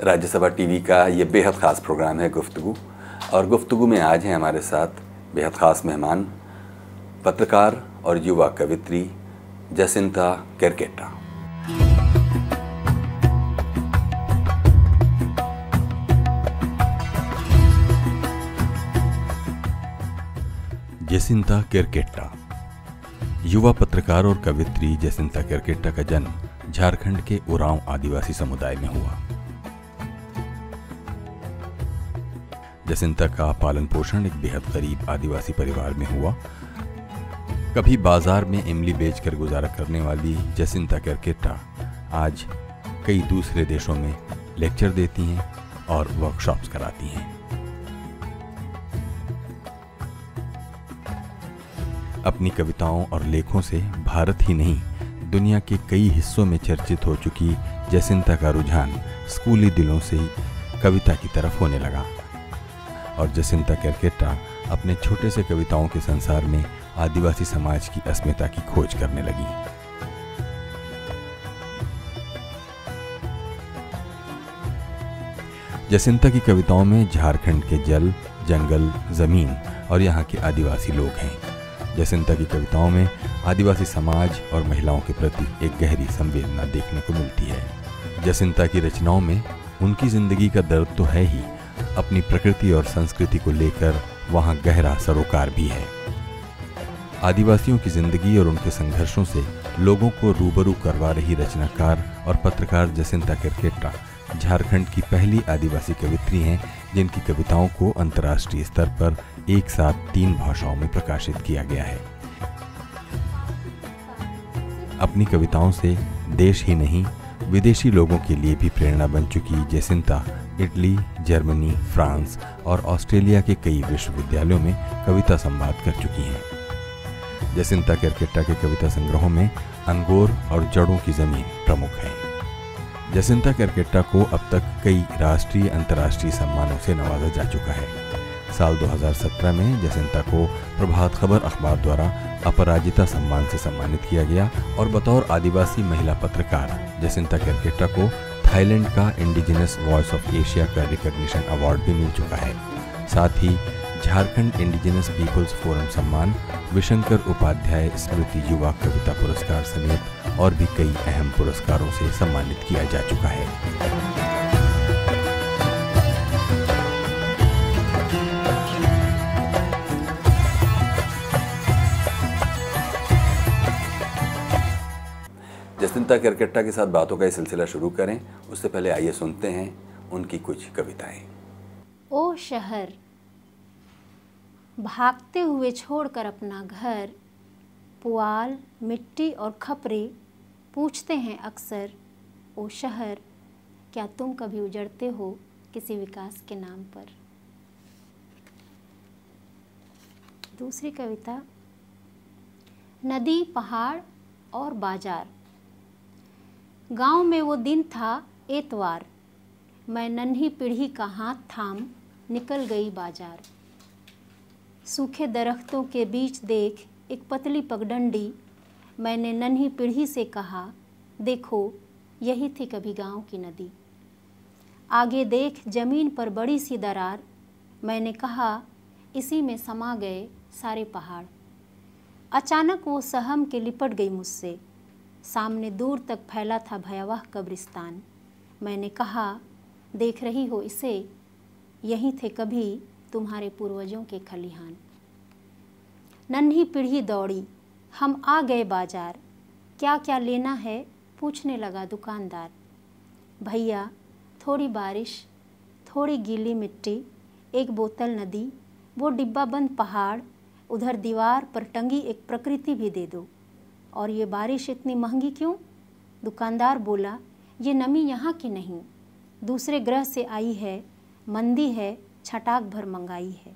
Rajya Sabha TV का ये बेहद ख़ास प्रोग्राम है गुफ्तगु। और गुफ्तगु में आज हैं हमारे साथ बेहद ख़ास मेहमान, पत्रकार और युवा कवित्री जसिंता केरकेटा। जसिंता केरकेट्टा। युवा पत्रकार और कवित्री जसिंता केरकेट्टा का जन्म झारखंड के उरांव आदिवासी समुदाय में हुआ। जसिंता का पालन पोषण एक बेहद गरीब आदिवासी परिवार में हुआ। कभी बाज़ार में इमली बेचकर गुजारा करने वाली जसिंता केरकेट्टा आज कई दूसरे देशों में लेक्चर देती हैं और वर्कशॉप्स कराती हैं। अपनी कविताओं और लेखों से भारत ही नहीं, दुनिया के कई हिस्सों में चर्चित हो चुकी जसिंता का रुझान स्कूली दिलों से ही कविता की तरफ़ होने लगा। और जसिंता कैरकेटा अपने छोटे से कविताओं के संसार में आदिवासी समाज की अस्मिता की खोज करने लगी। जसिंता की कविताओं में झारखंड के जल, जंगल, ज़मीन और यहाँ के आदिवासी लोग हैं। जयसिंता की कविताओं में, आदिवासी समाज और महिलाओं के प्रति एक गहरी संवेदना देखने को मिलती है। जयसिंता की रचनाओं में, उनकी ज़िंदगी का दर्द तो है ही, अपनी प्रकृति और संस्कृति को लेकर वहाँ गहरा सरोकार भी है। आदिवासियों की ज़िंदगी और उनके संघर्षों से लोगों को रूबरू करवा रही रचनाकार और पत्रकार जसिंता किरकेटा, झारखंड की पहली आदिवासी कवित्री हैं जिनकी कविताओं को अंतर्राष्ट्रीय स्तर पर एक साथ तीन भाषाओं में प्रकाशित किया गया है। अपनी कविताओं से देश ही नहीं, विदेशी लोगों के लिए भी प्रेरणा बन चुकी जैसिंता, इटली, जर्मनी, फ्रांस और ऑस्ट्रेलिया के कई विश्वविद्यालयों में कविता संवाद कर चुकी हैं। जैसिंता केरकेट्टा के कविता संग्रहों में अंगोर और जड़ों की ज़मीन प्रमुख है। जसिंता करकेट्टा को अब तक कई राष्ट्रीय, अंतर्राष्ट्रीय सम्मानों से नवाजा जा चुका है। साल 2017 में जसिंता को प्रभात खबर अखबार द्वारा अपराजिता सम्मान से सम्मानित किया गया और बतौर आदिवासी महिला पत्रकार। जसिंता करकेट्टा को थाईलैंड का इंडिजिनस वॉइस ऑफ़ एशिया का रिकग्निशन अवार्ड भी मिल चुका है। साथ ही झारखंड इंडिजिनस पीपल्स फोरम सम्मान, विशंकर उपाध्याय स्मृति युवा कविता पुरस्कार समेत और भी कई अहम पुरस्कारों से सम्मानित किया जा चुका है। जसंता करकट्टा के साथ बातों का ये सिलसिला शुरू करें, उससे पहले आइए सुनते हैं उनकी कुछ कविताएँ। ओ शहर, भागते हुए छोड़कर अपना घर, पुआल, मिट्टी और खपरे पूछते हैं अक्सर, ओ शहर, क्या तुम कभी उजड़ते हो किसी विकास के नाम पर? दूसरी कविता, नदी, पहाड़ और बाज़ार। गाँव में वो दिन था, एतवार। मैं नन्ही पीढ़ी का हाथ थाम निकल गई बाज़ार। सूखे दरख्तों के बीच देख एक पतली पगडंडी, मैंने नन्ही पीढ़ी से कहा, देखो, यही थी कभी गाँव की नदी। आगे देख ज़मीन पर बड़ी सी दरार, मैंने कहा, इसी में समा गए सारे पहाड़। अचानक वो सहम के लिपट गई मुझसे। सामने दूर तक फैला था भयावह कब्रिस्तान। मैंने कहा, देख रही हो इसे? यहीं थे कभी तुम्हारे पूर्वजों के खलिहान। नन्ही पीढ़ी दौड़ी, हम आ गए बाज़ार। क्या क्या लेना है? पूछने लगा दुकानदार। भैया, थोड़ी बारिश, थोड़ी गीली मिट्टी, एक बोतल नदी, वो डिब्बा बंद पहाड़, उधर दीवार पर टंगी एक प्रकृति भी दे दो। और ये बारिश इतनी महँगी क्यों? दुकानदार बोला, ये नमी यहाँ की नहीं, दूसरे ग्रह से आई है मंदी है, छटाक भर मंगाई है।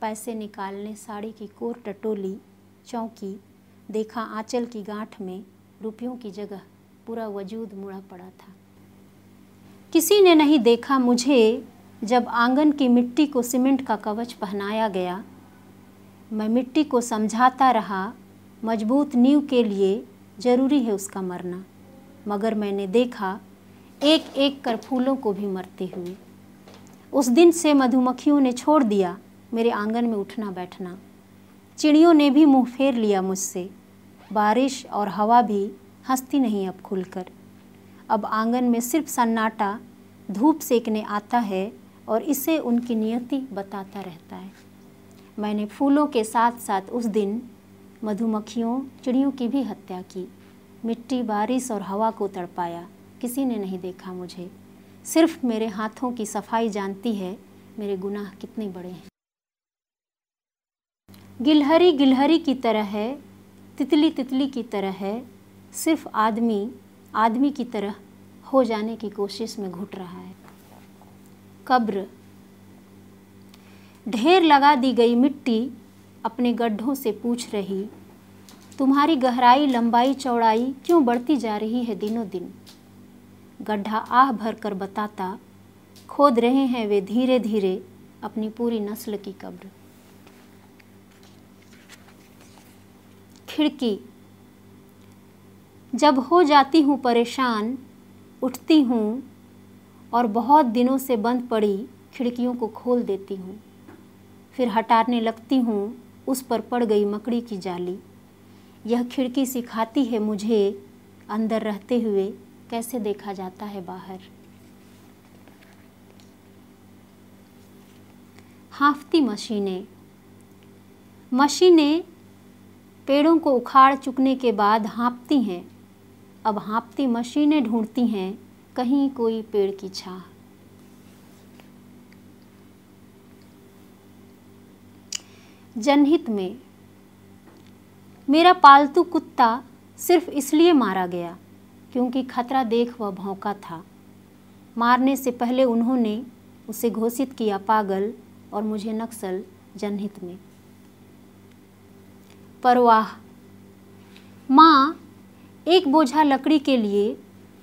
पैसे निकालने साड़ी की कोर टटोली, चौंकी, देखा आंचल की गांठ में रुपयों की जगह पूरा वजूद मुड़ा पड़ा था। किसी ने नहीं देखा मुझे जब आँगन की मिट्टी को सीमेंट का कवच पहनाया गया। मैं मिट्टी को समझाता रहा, मज़बूत नींव के लिए ज़रूरी है उसका मरना। मगर मैंने देखा एक एक कर फूलों को भी मरते हुए। उस दिन से मधुमक्खियों ने छोड़ दिया मेरे आँगन में उठना बैठना। चिड़ियों ने भी मुँह फेर लिया मुझसे। बारिश और हवा भी हंसती नहीं अब खुलकर। अब आँगन में सिर्फ़ सन्नाटा, धूप सेकने आता है और इसे उनकी नियति बताता रहता है। मैंने फूलों के साथ साथ उस दिन मधुमक्खियों, चिड़ियों की भी हत्या की। मिट्टी, बारिश और हवा को तड़पाया। किसी ने नहीं देखा मुझे। सिर्फ़ मेरे हाथों की सफ़ाई जानती है, मेरे गुनाह कितने बड़े हैं। गिलहरी गिलहरी की तरह है, तितली तितली की तरह है, सिर्फ़ आदमी आदमी की तरह हो जाने की कोशिश में घुट रहा है। कब्र। ढेर लगा दी गई मिट्टी अपने गड्ढों से पूछ रही, तुम्हारी गहराई, लंबाई, चौड़ाई क्यों बढ़ती जा रही है दिनों दिन? गड्ढा आह भर कर बताता, खोद रहे हैं वे धीरे धीरे अपनी पूरी नस्ल की कब्र। खिड़की। जब हो जाती हूँ परेशान, उठती हूँ और बहुत दिनों से बंद पड़ी खिड़कियों को खोल देती हूँ, फिर हटाने लगती हूँ, उस पर पड़ गई मकड़ी की जाली। यह खिड़की सिखाती है मुझे अंदर रहते हुए कैसे देखा जाता है बाहर? हाफती मशीनें। मशीनें पेड़ों को उखाड़ चुकने के बाद हाँपती हैं। अब हाँपती मशीनें ढूंढती हैं, कहीं कोई पेड़ की छाह। जनहित में, मेरा पालतू कुत्ता सिर्फ़ इसलिए मारा गया क्योंकि खतरा देख वह भौंका था। मारने से पहले उन्होंने उसे घोषित किया पागल और मुझे नक्सल जनहित में। परवाह। माँ, एक बोझा लकड़ी के लिए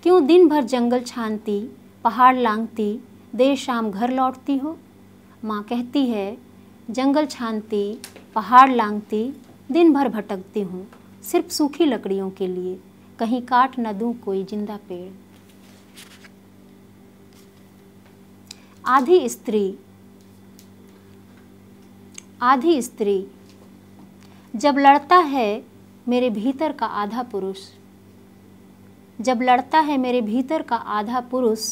क्यों दिन भर जंगल छानती, पहाड़ लांगती, देर शाम घर लौटती हो? माँ कहती है, जंगल छानती, पहाड़ लांगती दिन भर भटकती हूँ, सिर्फ़ सूखी लकड़ियों के लिए। कहीं काट न दूँ कोई ज़िंदा पेड़। आधी स्त्री आधी स्त्री, जब लड़ता है मेरे भीतर का आधा पुरुष, जब लड़ता है मेरे भीतर का आधा पुरुष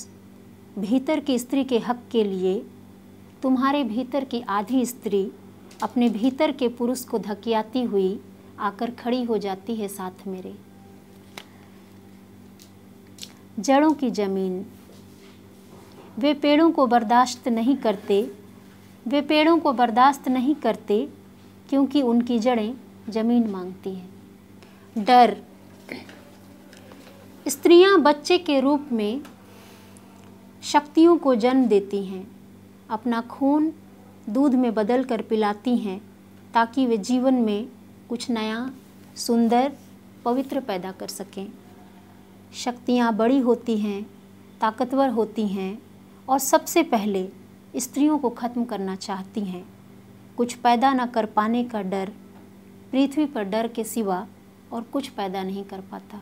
भीतर की स्त्री के हक के लिए, तुम्हारे भीतर की आधी स्त्री अपने भीतर के पुरुष को धकियाती हुई आकर खड़ी हो जाती है साथ मेरे। जड़ों की ज़मीन। वे पेड़ों को बर्दाश्त नहीं करते। वे पेड़ों को बर्दाश्त नहीं करते, क्योंकि उनकी जड़ें ज़मीन मांगती हैं। डर। स्त्रियाँ बच्चे के रूप में शक्तियों को जन्म देती हैं। अपना खून दूध में बदल कर पिलाती हैं, ताकि वे जीवन में कुछ नया, सुंदर, पवित्र पैदा कर सकें। शक्तियाँ बड़ी होती हैं, ताकतवर होती हैं और सबसे पहले स्त्रियों को ख़त्म करना चाहती हैं। कुछ पैदा न कर पाने का डर, पृथ्वी पर डर के सिवा और कुछ पैदा नहीं कर पाता।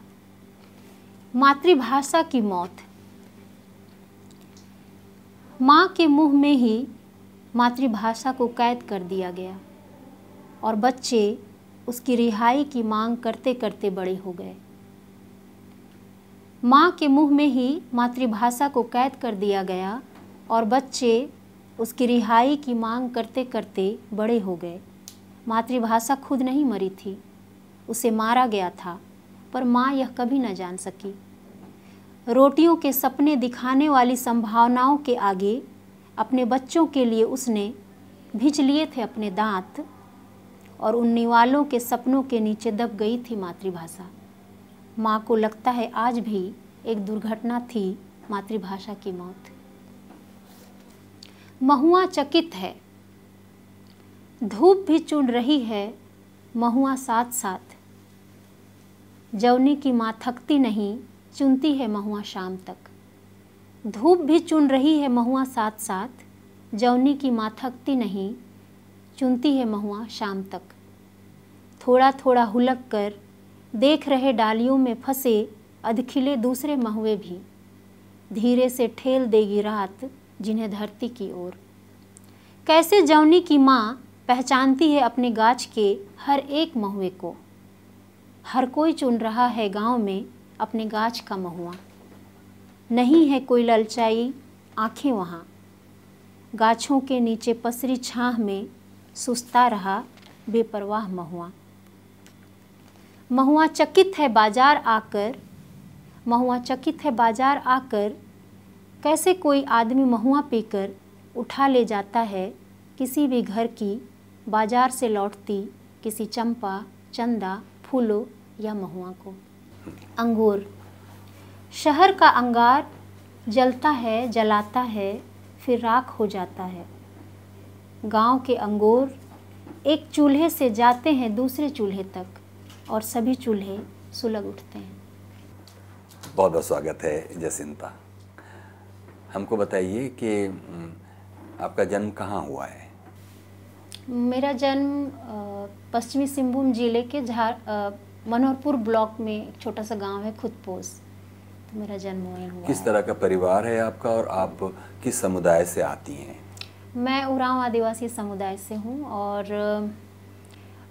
मातृभाषा की मौत। माँ के मुँह में ही मातृभाषा को कैद कर दिया गया और बच्चे उसकी रिहाई की मांग करते करते बड़े हो गए। माँ के मुँह में ही मातृभाषा को कैद कर दिया गया और बच्चे उसकी रिहाई की मांग करते करते बड़े हो गए। मातृभाषा खुद नहीं मरी थी, उसे मारा गया था, पर माँ यह कभी न जान सकी। रोटियों के सपने दिखाने वाली संभावनाओं के आगे अपने बच्चों के लिए उसने भिज लिए थे अपने दांत और उन निवालों के सपनों के नीचे दब गई थी मातृभाषा। माँ को लगता है आज भी एक दुर्घटना थी मातृभाषा की मौत। महुआ चकित है। धूप भी चुन रही है महुआ साथ साथ जवनी की माँ थकती नहीं, चुनती है महुआ शाम तक। धूप भी चुन रही है महुआ साथ साथ जवनी की माँ थकती नहीं, चुनती है महुआ शाम तक। थोड़ा थोड़ा हुलक कर देख रहे डालियों में फंसे अधखिले दूसरे महुए भी। धीरे से ठेल देगी रात जिन्हें धरती की ओर। कैसे जवनी की माँ पहचानती है अपने गाछ के हर एक महुए को। हर कोई चुन रहा है गाँव में अपने गाछ का महुआ। नहीं है कोई ललचाई आँखें वहाँ। गाछों के नीचे पसरी छाह में सुस्ता रहा बेपरवाह महुआ। महुआ चकित है बाज़ार आकर महुआ चकित है बाज़ार आकर, कैसे कोई आदमी महुआ पीकर उठा ले जाता है किसी भी घर की, बाज़ार से लौटती किसी चंपा, चंदा, फूलों या महुआ को? अंगूर। शहर का अंगार जलता है, जलाता है, फिर राख हो जाता है। गाँव के अंगूर एक चूल्हे से जाते हैं दूसरे चूल्हे तक। और सभी चूल्हे सुलग उठते हैं। बहुत बहुत स्वागत है जसिंता हमको बताइए कि आपका जन्म कहाँ हुआ है? मेरा जन्म पश्चिमी सिंहभूम ज़िले के झार मनोहरपुर ब्लॉक में एक छोटा सा गाँव है खुदपोस। तो मेरा जन्म वहीं हुआ किस तरह का परिवार है आपका और आप किस समुदाय से आती हैं? मैं उरांव आदिवासी समुदाय से हूँ और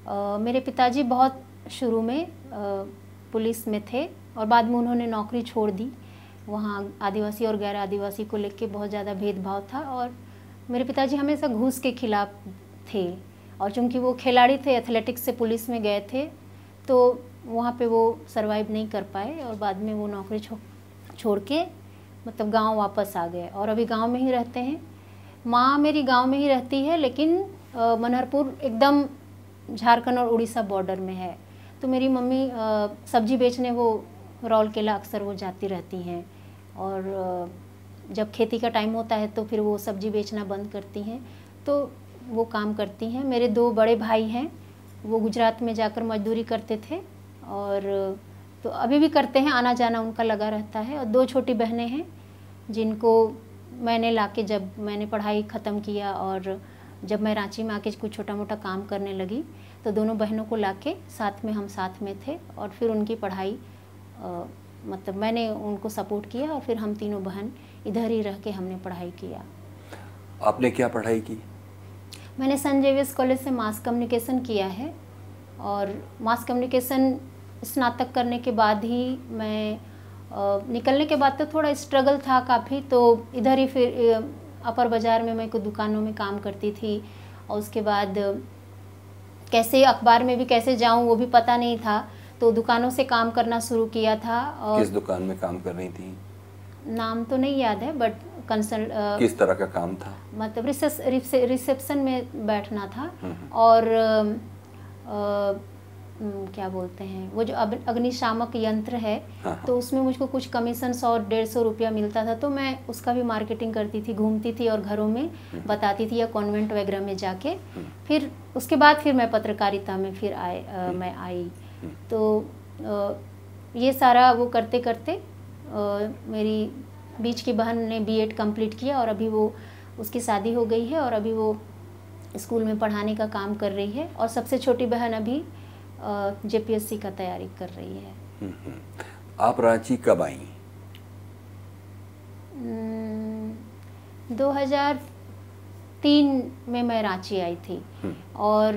अ, मेरे पिताजी बहुत शुरू में पुलिस में थे और बाद में उन्होंने नौकरी छोड़ दी। वहाँ आदिवासी और गैर आदिवासी को लेके बहुत ज़्यादा भेदभाव था और मेरे पिताजी हमेशा घूस के खिलाफ थे और चूँकि वो खिलाड़ी थे एथलेटिक्स से पुलिस में गए थे तो वहाँ पे वो सरवाइव नहीं कर पाए और बाद में वो नौकरी छो, छोड़ के मतलब गाँव वापस आ गए और अभी गाँव में ही रहते हैं। माँ मेरी गाँव में ही रहती है, लेकिन मनहरपुर एकदम झारखंड और उड़ीसा बॉर्डर में है। तो मेरी मम्मी सब्ज़ी बेचने वो रौल किला अक्सर वो जाती रहती हैं और जब खेती का टाइम होता है तो फिर वो सब्ज़ी बेचना बंद करती हैं। तो वो काम करती हैं। मेरे दो बड़े भाई हैं, वो गुजरात में जाकर मजदूरी करते थे और तो अभी भी करते हैं आना जाना उनका लगा रहता है। और दो छोटी बहनें हैं, जिनको मैंने लाके जब मैंने पढ़ाई ख़त्म किया और जब मैं रांची में आके कुछ छोटा मोटा काम करने लगी तो दोनों बहनों को लाके साथ में हम साथ में थे और फिर उनकी पढ़ाई अ, मतलब मैंने उनको सपोर्ट किया और फिर हम तीनों बहन इधर ही रह के हमने पढ़ाई किया। आपने क्या पढ़ाई की? मैंने सन जेवियर्स कॉलेज से मास कम्युनिकेशन किया है और मास कम्युनिकेशन स्नातक करने के बाद ही मैं अ, निकलने के बाद तो थोड़ा स्ट्रगल था काफ़ी तो इधर ही फिर अपर बाज़ार में मैं कुछ दुकानों में काम करती थी और उसके बाद कैसे अखबार में भी कैसे जाऊँ वो भी पता नहीं था। तो दुकानों से काम करना शुरू किया था और किस दुकान में काम कर रही थी? नाम तो नहीं याद है बट कंसल्ट किस तरह का काम था? मतलब रिसेप्शन में बैठना था हम्म। और आ, अम, क्या बोलते हैं वो जो अग- अग्निशामक यंत्र है हाँ, हाँ। तो उसमें मुझको कुछ कमीशन सौ डेढ़ सौ रुपया मिलता था तो मैं उसका भी मार्केटिंग करती थी घूमती थी और घरों में बताती थी या कॉन्वेंट वगैरह में जाके। हम्म। फिर उसके बाद फिर मैं पत्रकारिता में फिर आए अ, मैं आई। तो अ, ये सारा वो करते करते अ, मेरी बीच की बहन ने बीएड कंप्लीट किया और अभी वो उसकी शादी हो गई है और अभी वो स्कूल में पढ़ाने का काम कर रही है। और सबसे छोटी बहन अभी जेपीएससी का तैयारी कर रही है। आप रांची कब आई दो हज़ार तीन में मैं रांची आई थी हम्म। और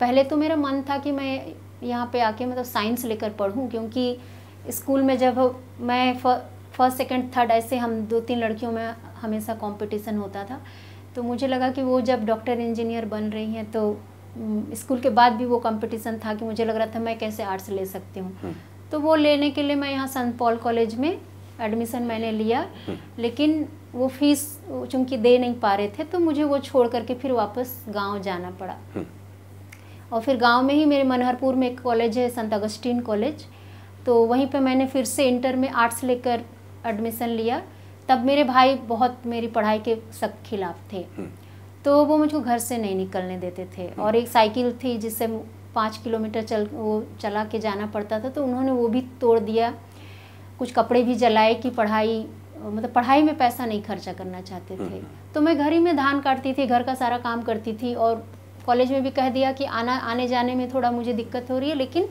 पहले तो मेरा मन था कि मैं यहाँ पे आके मतलब साइंस लेकर पढ़ूँ क्योंकि स्कूल में जब मैं फ़र्स्ट सेकंड थर्ड ऐसे हम दो तीन लड़कियों में हमेशा कंपटीशन होता था तो मुझे लगा कि वो जब डॉक्टर इंजीनियर बन रही हैं तो स्कूल के बाद भी वो कंपटीशन था कि मुझे लग रहा था मैं कैसे आर्ट्स ले सकती हूँ हम्म। तो वो लेने के लिए मैं यहाँ संत पॉल कॉलेज में एडमिशन मैंने लिया लेकिन वो फ़ीस चूँकि दे नहीं पा रहे थे तो मुझे वो छोड़ करके फिर वापस गाँव जाना पड़ा हम्म। और फिर गाँव में ही मेरे मनहरपुर में एक कॉलेज है संत अगस्टीन कॉलेज तो वहीं पे मैंने फिर से इंटर में आर्ट्स लेकर एडमिशन लिया तब मेरे भाई बहुत मेरी पढ़ाई के सख्त खिलाफ थे हम्म। तो वो मुझको घर से नहीं निकलने देते थे। और एक साइकिल थी जिससे पाँच किलोमीटर चल वो चला के जाना पड़ता था तो उन्होंने वो भी तोड़ दिया। कुछ कपड़े भी जलाए कि पढ़ाई मतलब पढ़ाई में पैसा नहीं खर्चा करना चाहते थे। हम्म। तो मैं घर ही में धान काटती थी घर का सारा काम करती थी और कॉलेज में भी कह दिया कि आना आने जाने में थोड़ा मुझे दिक्कत हो रही है लेकिन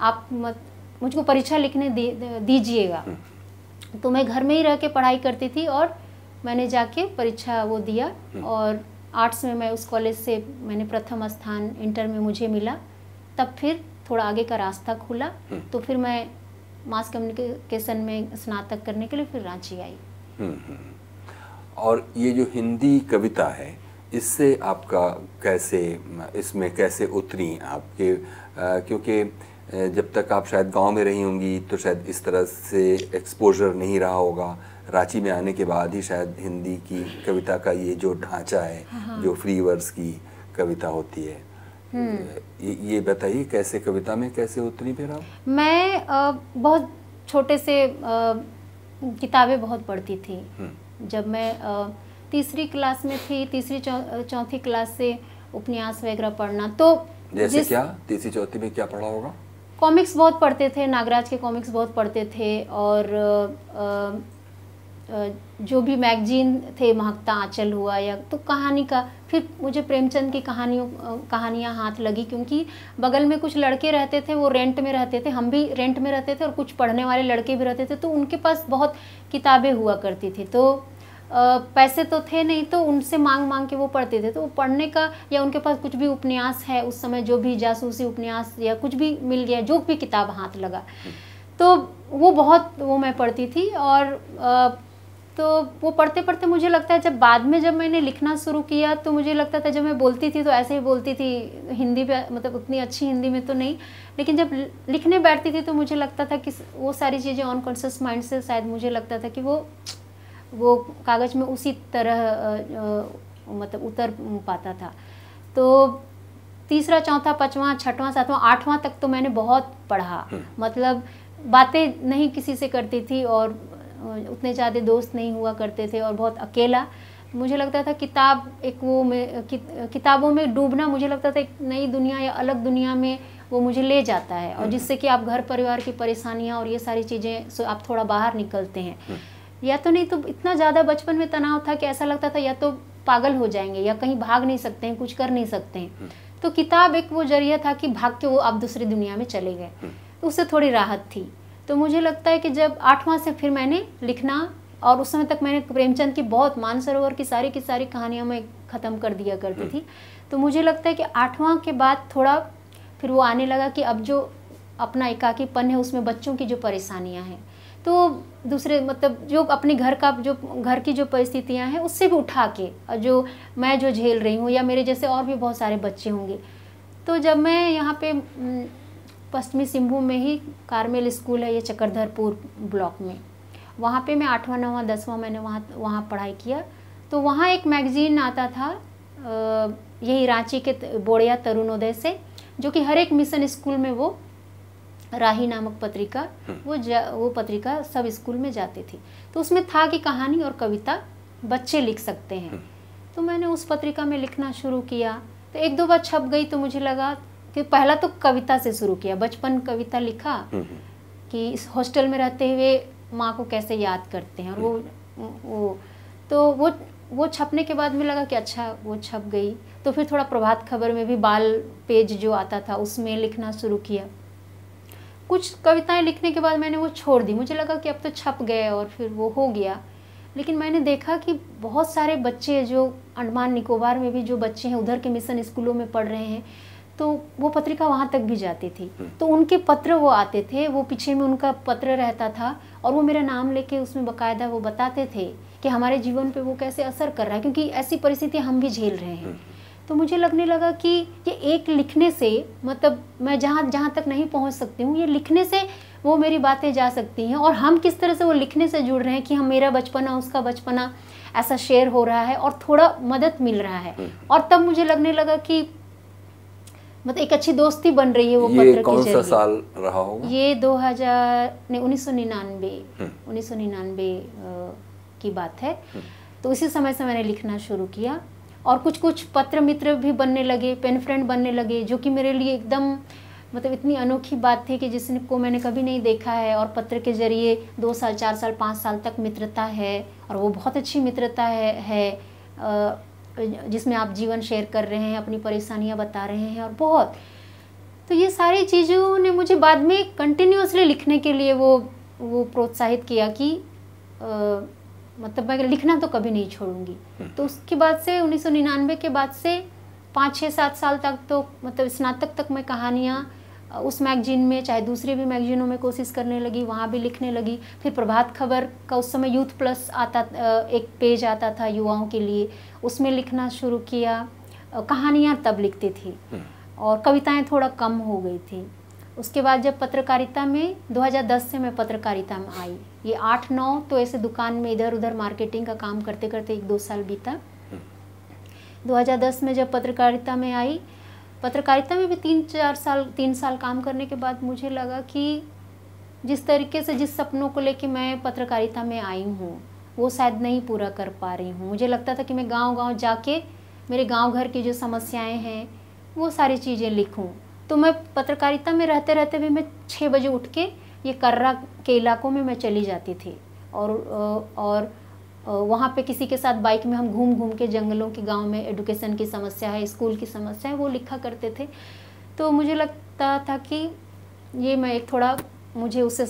आप मत मुझको परीक्षा लिखने दीजिएगा। तो मैं घर में ही रह के पढ़ाई करती थी और मैंने जाके परीक्षा वो दिया और आर्ट्स में मैं उस कॉलेज से मैंने प्रथम स्थान इंटर में मुझे मिला। तब फिर थोड़ा आगे का रास्ता खुला। तो फिर मैं मास कम्युनिकेशन में स्नातक करने के लिए फिर रांची आई। और ये जो हिंदी कविता है इससे आपका कैसे इसमें कैसे उतरी आपके? आ, क्योंकि जब तक आप शायद गाँव में रही होंगी तो शायद इस तरह से एक्सपोजर नहीं रहा होगा। रांची में आने के बाद ही शायद हिंदी की कविता का ये जो ढांचा है हाँ। जो फ्री वर्स की कविता होती है हम्म। ये, ये बताइए कैसे कविता में कैसे उतरी फिर आप मैं आ, बहुत छोटे से किताबें बहुत पढ़ती थी हम्म। जब मैं आ, तीसरी क्लास में थी तीसरी चौथी क्लास से उपन्यास वगैरह पढ़ना तो जैसे क्या तीसरी चौथी में क्या पढ़ा होगा कॉमिक्स बहुत पढ़ते थे नागराज के कॉमिक्स बहुत पढ़ते थे और जो भी मैगजीन थे महकता आंचल हुआ या तो कहानी का फिर मुझे प्रेमचंद की कहानियों कहानियाँ हाथ लगी क्योंकि बगल में कुछ लड़के रहते थे वो रेंट में रहते थे हम भी रेंट में रहते थे और कुछ पढ़ने वाले लड़के भी रहते थे तो उनके पास बहुत किताबें हुआ करती थी। तो पैसे तो थे नहीं तो उनसे मांग मांग के वो पढ़ते थे। तो वो पढ़ने का या उनके पास कुछ भी उपन्यास है उस समय जो भी जासूसी उपन्यास या कुछ भी मिल गया जो भी किताब हाथ लगा तो वो बहुत वो मैं पढ़ती थी और तो वो पढ़ते पढ़ते मुझे लगता है जब बाद में जब मैंने लिखना शुरू किया तो मुझे लगता था जब मैं बोलती थी तो ऐसे ही बोलती थी हिंदी पे मतलब उतनी अच्छी हिंदी में तो नहीं लेकिन जब लिखने बैठती थी तो मुझे लगता था कि वो सारी चीज़ें ऑन कॉन्शियस माइंड से शायद मुझे लगता था कि वो वो कागज़ में उसी तरह मतलब उतर पाता था तो तीसरा चौथा पाँचवा छठवां सातवां आठवां तक तो मैंने बहुत पढ़ा हम्म। मतलब बातें नहीं किसी से करती थी और उतने ज़्यादा दोस्त नहीं हुआ करते थे और बहुत अकेला मुझे लगता था किताब एक वो में कि, किताबों में डूबना मुझे लगता था एक नई दुनिया या अलग दुनिया में वो मुझे ले जाता है और हम्म। जिससे कि आप घर परिवार की परेशानियाँ और ये सारी चीज़ें आप थोड़ा बाहर निकलते हैं हम्म। या तो नहीं तो इतना ज़्यादा बचपन में तनाव था कि ऐसा लगता था या तो पागल हो जाएँगे या कहीं भाग नहीं सकते हैं कुछ कर नहीं सकते हैं हम्म। तो किताब एक वो ज़रिया था कि भाग के वो आप दूसरी दुनिया में चले गए। तो उससे थोड़ी राहत थी तो मुझे लगता है कि जब आठवां से फिर मैंने लिखना और उस समय तक मैंने प्रेमचंद की बहुत मानसरोवर की सारी की सारी कहानियाँ मैं ख़त्म कर दिया करती हम्म। थी तो मुझे लगता है कि आठवां के बाद थोड़ा फिर वो आने लगा कि अब जो अपना एकाकीपन है उसमें बच्चों की जो परेशानियाँ हैं तो दूसरे मतलब जो अपने घर का जो घर की जो परिस्थितियाँ हैं उससे भी उठा के जो मैं जो झेल रही हूँ या मेरे जैसे और भी बहुत सारे बच्चे होंगे तो जब मैं यहाँ पे पश्चिमी सिंहभूम में ही कारमेल स्कूल है ये चक्रधरपुर ब्लॉक में। वहाँ पे मैं आठवां नौवां दसवां मैंने वहाँ वहाँ पढ़ाई किया। तो वहाँ एक मैगज़ीन आता था यही रांची के बोड़िया तरुणोदय से जो कि हर एक मिशन स्कूल में वो राही नामक पत्रिका हम्म। वो वो पत्रिका सब स्कूल में जाती थी। तो उसमें था कि कहानी और कविता बच्चे लिख सकते हैं। हम्म। तो मैंने उस पत्रिका में लिखना शुरू किया। तो एक दो बार छप गई तो मुझे लगा कि पहला तो कविता से शुरू किया बचपन कविता लिखा हम्म, कि इस हॉस्टल में रहते हुए माँ को कैसे याद करते हैं और वो वो तो वो वो छपने के बाद में लगा कि अच्छा वो छप गई। तो फिर थोड़ा प्रभात खबर में भी बाल पेज जो आता था उसमें लिखना शुरू किया। कुछ कविताएँ लिखने के बाद मैंने वो छोड़ दी। मुझे लगा कि अब तो छप गए और फिर वो हो गया। लेकिन मैंने देखा कि बहुत सारे बच्चे जो अंडमान निकोबार में भी जो बच्चे हैं उधर के मिशन स्कूलों में पढ़ रहे हैं तो वो पत्रिका वहाँ तक भी जाती थी हम्म। तो उनके पत्र वो आते थे वो पीछे में उनका पत्र रहता था और वो मेरा नाम लेके उसमें बकायदा वो बताते थे कि हमारे जीवन पे वो कैसे असर कर रहा है क्योंकि ऐसी परिस्थिति हम भी झेल रहे हैं हम्म। तो मुझे लगने लगा कि ये एक लिखने से मतलब मैं जहाँ जहाँ तक नहीं पहुँच सकती हूँ ये लिखने से वो मेरी बातें जा सकती हैं और हम किस तरह से वो लिखने से जुड़ रहे हैं कि हम मेरा बचपना उसका बचपना ऐसा शेयर हो रहा है और थोड़ा मदद मिल रहा है हम्म। और तब मुझे लगने लगा कि मतलब एक अच्छी दोस्ती बन रही है वो ये पत्र कौन सा साल रहा होगा? ये 2000 उन्नीस सौ निन्यानवे। हम्म। उन्नीस सौ निन्यानवे की बात है। हम्म। तो उसी समय से मैंने लिखना शुरू किया। और कुछ कुछ पत्र मित्र भी बनने लगे पेन फ्रेंड बनने लगे जो कि मेरे लिए एकदम मतलब इतनी अनोखी बात थी कि जिसको मैंने कभी नहीं देखा है। और पत्र के ज़रिए दो साल चार साल पाँच साल तक मित्रता है। और वो बहुत अच्छी मित्रता है, है। जिसमें आप जीवन शेयर कर रहे हैं अपनी परेशानियाँ बता रहे हैं और बहुत तो ये सारी चीज़ों ने मुझे बाद में कंटिन्यूसली लिखने के लिए वो वो प्रोत्साहित किया कि आ, मतलब मैं लिखना तो कभी नहीं छोड़ूँगी हम्म। तो उसके बाद से उन्नीस सौ निन्यानवे के बाद से पाँच छः सात साल तक तो मतलब स्नातक तक मैं कहानियाँ उस मैगजीन में चाहे दूसरे भी मैगजीनों में कोशिश करने लगी वहाँ भी लिखने लगी। फिर प्रभात खबर का उस समय यूथ प्लस आता एक पेज आता था युवाओं के लिए। उसमें लिखना शुरू किया। कहानियाँ तब लिखती थी। हम्म। और कविताएँ थोड़ा कम हो गई थी। उसके बाद जब पत्रकारिता में 2010 से मैं पत्रकारिता में आई। ये आठ नौ तो ऐसे दुकान में इधर उधर मार्केटिंग का काम करते करते एक दो साल बीता। 2010 में जब पत्रकारिता में आई पत्रकारिता में भी तीन, चार साल, तीन साल काम करने के बाद मुझे लगा कि जिस तरीके से जिस सपनों को लेके मैं पत्रकारिता में आई हूँ, वो शायद नहीं पूरा कर पा रही हूँ। मुझे लगता था कि मैं गाँव गाँव जाके मेरे गाँव घर की जो समस्याएँ हैं, वो सारी चीज़ें लिखूं। तो मैं पत्रकारिता में रहते रहते भी मैं छः बजे उठ के ये कर्रा के इलाकों में मैं चली जाती थी। और और वहाँ पे किसी के साथ बाइक में हम घूम घूम के जंगलों के गाँव में एडुकेशन की समस्या है स्कूल की समस्या है, वो लिखा करते थे। तो मुझे लगता था कि ये मैं एक थोड़ा, मुझे उससे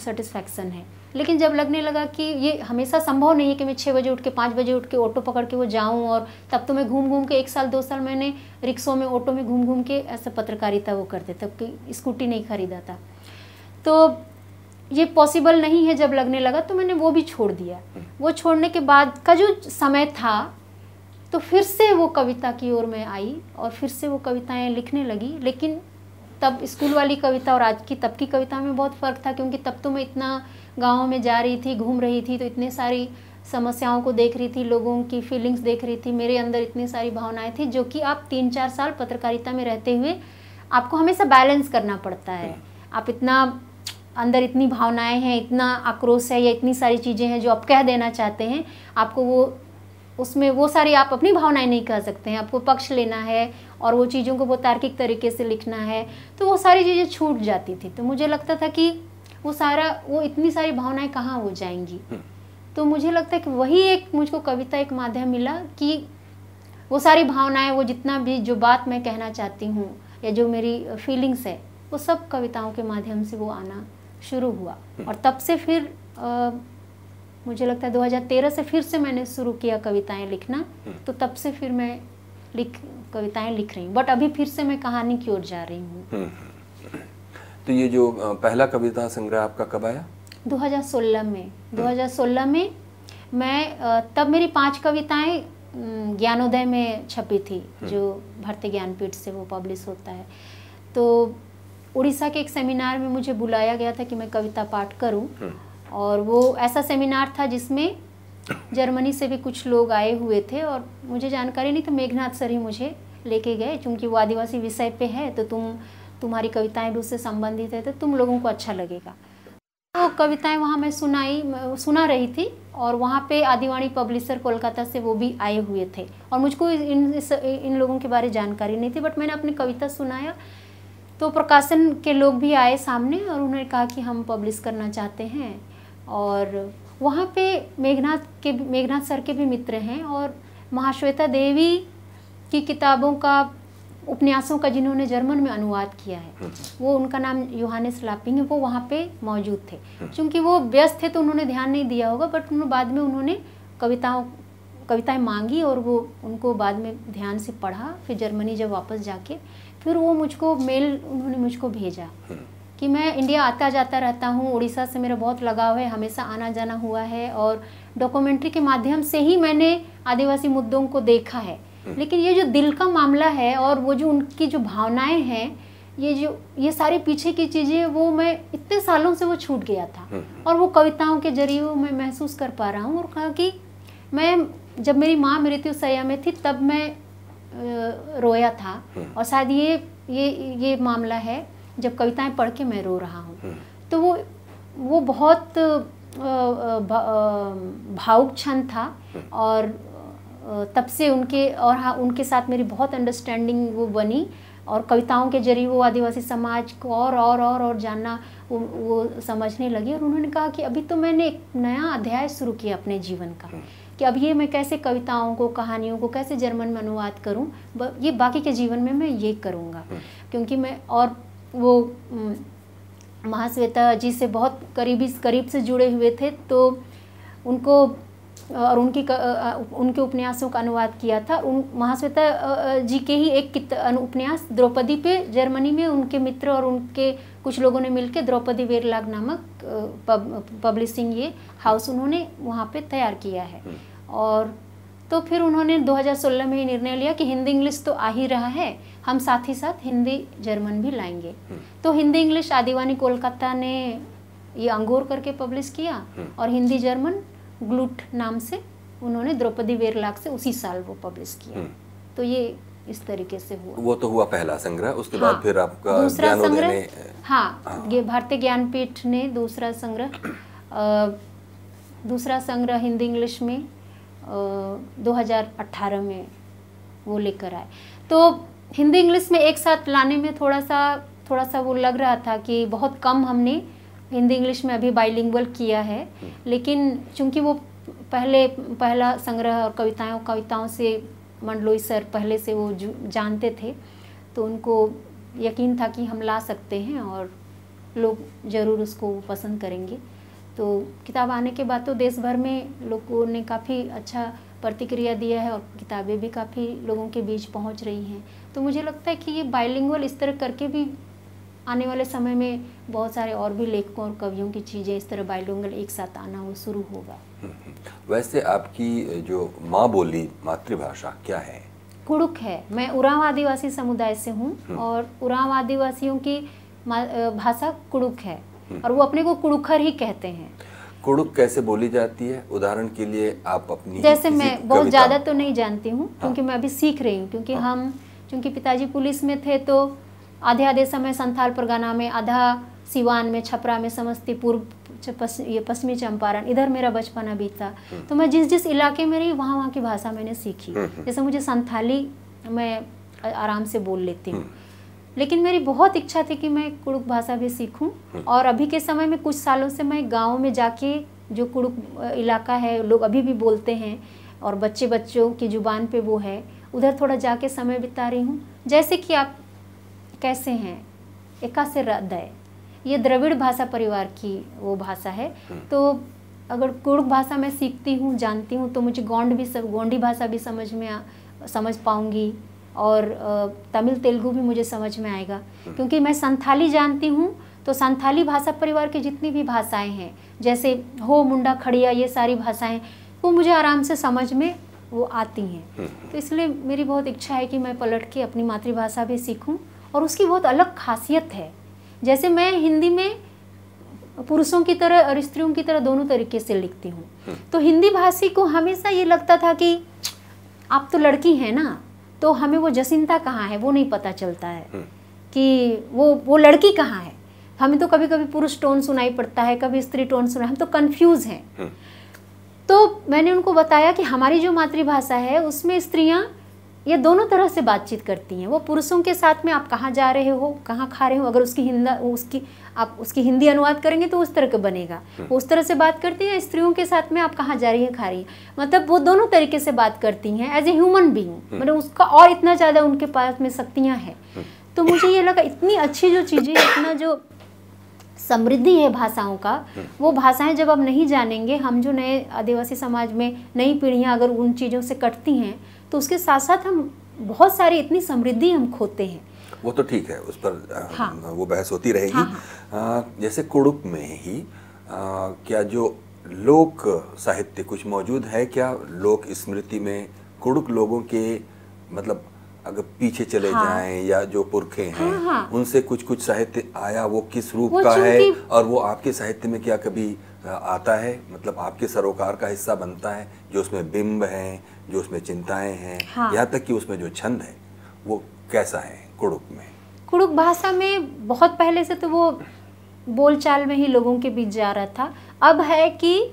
सेटिस्फैक्शन है। लेकिन जब लगने लगा कि ये हमेशा संभव नहीं है कि मैं छः बजे उठ के, पाँच बजे उठ के ऑटो पकड़ के वो जाऊँ और तब तो मैं घूम घूम के एक साल, दो साल मैंने रिक्शों में ऑटो में घूम घूम के ऐसा पत्रकारिता वो करते तब कि स्कूटी नहीं खरीदा था। तो ये पॉसिबल नहीं है जब लगने लगा तो मैंने वो भी छोड़ दिया। वो छोड़ने के बाद का जो समय था तो फिर से वो कविता की ओर मैं आई और फिर से वो कविताएँ लिखने लगी। लेकिन तब स्कूल वाली कविता और आज की तब की कविता में बहुत फ़र्क था क्योंकि तब तो मैं इतना गाँव में जा रही थी घूम रही थी तो इतने सारी समस्याओं को देख रही थी लोगों की फीलिंग्स देख रही थी मेरे अंदर इतनी सारी भावनाएँ थी जो कि आप तीन चार साल पत्रकारिता में रहते हुए आपको हमेशा बैलेंस करना पड़ता है। आप इतना अंदर इतनी भावनाएँ हैं इतना आक्रोश है या इतनी सारी चीज़ें हैं जो आप कह देना चाहते हैं आपको वो उसमें वो सारी आप अपनी भावनाएँ नहीं कह सकते हैं। आपको पक्ष लेना है और वो चीज़ों को वो तार्किक तरीके से लिखना है तो वो सारी चीज़ें छूट जाती थी। तो मुझे लगता था कि वो सारा वो इतनी सारी भावनाएँ कहाँ हो जाएँगी? हम्म। तो मुझे लगता है कि वही एक मुझको कविता एक माध्यम मिला कि वो सारी भावनाएँ वो जितना भी जो बात मैं कहना चाहती हूँ या जो मेरी फीलिंग्स है वो सब कविताओं के माध्यम से वो आना शुरू हुआ। हम्म। और तब से फिर आ, मुझे लगता है 2013 से फिर से मैंने शुरू किया कविताएँ लिखना। हम्म। तो तब से फिर मैं लिख कविताएँ लिख रही हूँ। बट अभी फिर से मैं कहानी की ओर जा रही हूँ। हम्म, तो ये जो पहला कविता संग्रह आपका कब आया? 2016 में। 2016 में मैं तब मेरी पाँच कविताएँ ज्ञानोदय में छपी थी जो भारतीय ज्ञानपीठ से वो पब्लिश होता है। तो उड़ीसा के एक सेमिनार में मुझे बुलाया गया था कि मैं कविता पाठ करूँ। और वो ऐसा सेमिनार था जिसमें जर्मनी से भी कुछ लोग आए हुए थे और मुझे जानकारी नहीं तो मेघनाथ सर ही मुझे लेके गए। क्योंकि वो आदिवासी विषय पे है तो तुम तुम्हारी कविताएँ भी उससे संबंधित है तो तुम लोगों को अच्छा लगेगा। तो कविताएँ वहाँ मैं सुनाई सुना रही थी और वहाँ पे आदिवाणी पब्लिशर कोलकाता से वो भी आए हुए थे। और मुझको इन इन लोगों के बारे जानकारी नहीं थी बट मैंने अपनी कविता सुनाया। तो प्रकाशन के लोग भी आए सामने और उन्होंने कहा कि हम पब्लिश करना चाहते हैं और वहाँ पे मेघनाथ के मेघनाथ सर के भी मित्र हैं और महाश्वेता देवी की किताबों का उपन्यासों का जिन्होंने जर्मन में अनुवाद किया है हम्म। वो उनका नाम योहानिस लापिंग है वो वहाँ पे मौजूद थे हम्म। क्योंकि वो व्यस्त थे तो उन्होंने ध्यान नहीं दिया होगा बट उन्होंने बाद में उन्होंने कविताओं कविताएँ मांगी और वो उनको बाद में ध्यान से पढ़ा फिर जर्मनी जब वापस जाके फिर वो मुझको मेल उन्होंने मुझको भेजा हम्म। कि मैं इंडिया आता जाता रहता हूँ उड़ीसा से मेरा बहुत लगाव है हमेशा आना जाना हुआ है और डॉक्यूमेंट्री के माध्यम से ही मैंने आदिवासी मुद्दों को देखा है हम्म। लेकिन ये जो दिल का मामला है और वो जो उनकी जो भावनाएँ हैं ये जो ये सारी पीछे की चीज़ें वो मैं इतने सालों से वो छूट गया था हम्म। और वो कविताओं के ज़रिए वो मैं महसूस कर पा रहा हूँ और कहा कि मैं जब मेरी माँ मृत्यु सया में थी तब मैं रोया था हम्म। और शायद ये ये ये मामला है जब कविताएँ पढ़ के मैं रो रहा हूँ हम्म। तो वो वो बहुत भावुक क्षण था हम्म। और तब से उनके और हाँ उनके साथ मेरी बहुत अंडरस्टैंडिंग वो बनी और कविताओं के ज़रिए वो आदिवासी समाज को और और और और जानना वो, वो समझने लगी और उन्होंने कहा कि अभी तो मैंने एक नया अध्याय शुरू किया अपने जीवन का। कि अब ये मैं कैसे कविताओं को कहानियों को कैसे जर्मन में अनुवाद करूँ ये बाकी के जीवन में मैं ये करूँगा हम्म। क्योंकि मैं और वो महाश्वेता जी से बहुत करीबी करीब से जुड़े हुए थे तो उनको और उनकी उनके उपन्यासों का अनुवाद किया था उन महाश्वेता जी के ही एक उपन्यास द्रौपदी पे जर्मनी में उनके मित्र और उनके कुछ लोगों ने मिलकर द्रौपदी वेरलाग नामक पब, पब्लिशिंग ये हाउस उन्होंने वहाँ पे तैयार किया है हम्म। और तो फिर उन्होंने 2016 में ही निर्णय लिया कि हिंदी इंग्लिश तो आ ही रहा है हम साथ ही साथ हिंदी जर्मन भी लाएँगे हम्म। तो हिंदी इंग्लिश आदिवानी कोलकाता ने ये अंगूर करके पब्लिश किया हम्म। और हिंदी जर्मन ग्लूट नाम से उन्होंने द्रौपदी वेरलाग से उसी साल वो पब्लिश किया। तो ये इस तरीके से हुआ। वो तो हुआ पहला संग्रह उसके हाँ, बाद फिर आपका दूसरा संग्रह? हाँ, हाँ। भारतीय ज्ञानपीठ ने दूसरा संग्रह। दूसरा संग्रह हिंदी इंग्लिश में आ, 2018 में वो लेकर आए। तो हिंदी इंग्लिश में एक साथ लाने में थोड़ा सा थोड़ा सा वो लग रहा था कि बहुत कम हमने हिंदी इंग्लिश में अभी बाइलिंगुअल किया है। हम्म। लेकिन चूँकि वो पहले पहला संग्रह और कविताओं कविताओं से मंडलोई सर पहले से वो जानते थे तो उनको यकीन था कि हम ला सकते हैं और लोग ज़रूर उसको पसंद करेंगे। तो किताब आने के बाद तो देश भर में लोगों ने काफ़ी अच्छा प्रतिक्रिया दिया है और किताबें भी काफ़ी लोगों के बीच पहुँच रही हैं। तो मुझे लगता है कि ये बाइलिंगुअल इस तरह करके भी आने वाले समय में बहुत सारे और भी लेखकों और कवियों की चीज़ें इस तरह बाइलोंगल एक साथ आना वो शुरू होगा हम्म, हम्म। वैसे आपकी जो माँ बोली मातृभाषा क्या है कुड़ुक है मैं उराव आदिवासी समुदाय से हूँ हम्म। और उराव आदिवासियों की भाषा कुड़ुक है और वो अपने को कुड़ुखर ही कहते हैं कुड़ुक कैसे बोली जाती है उदाहरण के लिए आप अपनी जैसे मैं बहुत ज़्यादा तो नहीं जानती हूँ क्योंकि हाँ। मैं अभी सीख रही हूँ क्योंकि हाँ। हम क्योंकि पिताजी पुलिस में थे तो आधे आधे समय संथाल परगाना में आधा सिवान में छपरा में समस्तीपुर पस, ये पश्चिमी चंपारण इधर मेरा बचपना बीता हम्म। तो मैं जिस जिस इलाके में रही वहाँ वहाँ की भाषा मैंने सीखी। हम्म, हम्म। जैसे मुझे संथाली मैं आराम से बोल लेती हूँ। लेकिन मेरी बहुत इच्छा थी कि मैं कुड़ुक भाषा भी सीखूं। और अभी के समय में कुछ सालों से मैं गाँव में जाके जो कुड़ुक इलाका है लोग अभी भी बोलते हैं और बच्चे बच्चों की ज़ुबान पे वो है उधर थोड़ा जाके समय बिता रही हूँ। जैसे कि आप कैसे हैं एका से हृदय ये द्रविड़ भाषा परिवार की वो भाषा है हम्म। तो अगर कुर्क भाषा मैं सीखती हूँ जानती हूँ तो मुझे गोंड भी सब गोंडी भाषा भी समझ में आ, समझ पाऊँगी और तमिल तेलुगु भी मुझे समझ में आएगा हम्म। क्योंकि मैं संथाली जानती हूँ तो संथाली भाषा परिवार की जितनी भी भाषाएँ हैं जैसे हो मुंडा खड़िया ये सारी भाषाएँ वो मुझे आराम से समझ में वो आती हैं हम्म। तो इसलिए मेरी बहुत इच्छा है कि मैं पलट के अपनी मातृभाषा भी सीखूं और उसकी बहुत अलग खासियत है जैसे मैं हिंदी में पुरुषों की तरह और स्त्रियों की तरह दोनों तरीके से लिखती हूँ हम्म। तो हिंदी भाषी को हमेशा ये लगता था कि आप तो लड़की हैं ना तो हमें वो जसिंता कहाँ है वो नहीं पता चलता है हम्म। कि वो वो लड़की कहाँ है हमें तो कभी कभी पुरुष टोन सुनाई पड़ता है कभी स्त्री टोन सुनाई हम तो कंफ्यूज हैं हम्म। तो मैंने उनको बताया कि हमारी जो मातृभाषा है उसमें स्त्रियाँ ये दोनों तरह से बातचीत करती हैं। वो पुरुषों के साथ में आप कहाँ जा रहे हो कहाँ खा रहे हो अगर उसकी हिंदा उसकी आप उसकी हिंदी अनुवाद करेंगे तो उस तरह का बनेगा। वो उस तरह से बात करती हैं स्त्रियों के साथ में आप कहाँ जा रही हैं खा रही हैं। मतलब वो दोनों तरीके से बात करती हैं एज ए ह्यूमन बींग मतलब उसका और इतना ज़्यादा उनके पास में शक्तियाँ हैं। हम्म। तो मुझे ये लगा इतनी अच्छी जो चीज़ें इतना जो समृद्धि है भाषाओं का हम्म। वो भाषाएँ जब आप नहीं जानेंगे हम जो नए आदिवासी समाज में नई पीढ़ियाँ अगर उन चीज़ों से कटती हैं तो उसके साथ साथ हम बहुत सारी इतनी समृद्धि हम खोते हैं वो तो ठीक है उस पर हाँ। वो बहस होती रहेगी हाँ, हाँ। जैसे कुड़ुक में ही आ, क्या जो लोक साहित्य कुछ मौजूद है क्या लोक स्मृति में कुड़ुक लोगों के मतलब अगर पीछे चले हाँ। जाएँ या जो पुरखे हैं हाँ, हाँ। उनसे कुछ कुछ साहित्य आया वो किस रूप वो का है और वो आपके साहित्य में क्या कभी आता है मतलब आपके सरोकार का हिस्सा बनता है जो उसमें बिंब है जो उसमें चिंताएँ हैं हाँ। यहाँ तक कि उसमें जो छंद है वो कैसा है कुड़ुक में? कुड़ुक भाषा में बहुत पहले से तो वो बोलचाल में ही लोगों के बीच जा रहा था। अब है कि